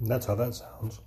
That's how that sounds.